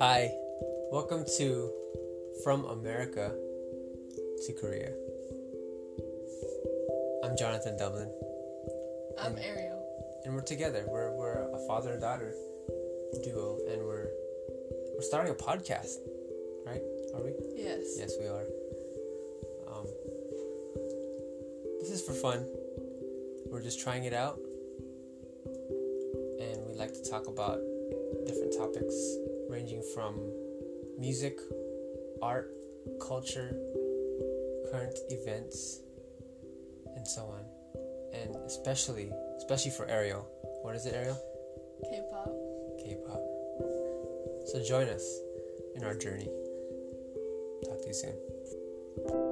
Hi, welcome to From America to Korea. I'm Jonathan Dublin, I'm Ariel. and we're together. We're, we're a father and daughter duo, and we're we're starting a podcast, right? Are we? Yes. Yes, we are. Um, this is for fun. We're just trying it out, and we like to talk about different topics from music, art, culture, current events, and so on. And especially, especially for Ariel. What is it, Ariel? K-pop. K-pop. So join us in our journey. Talk to you soon.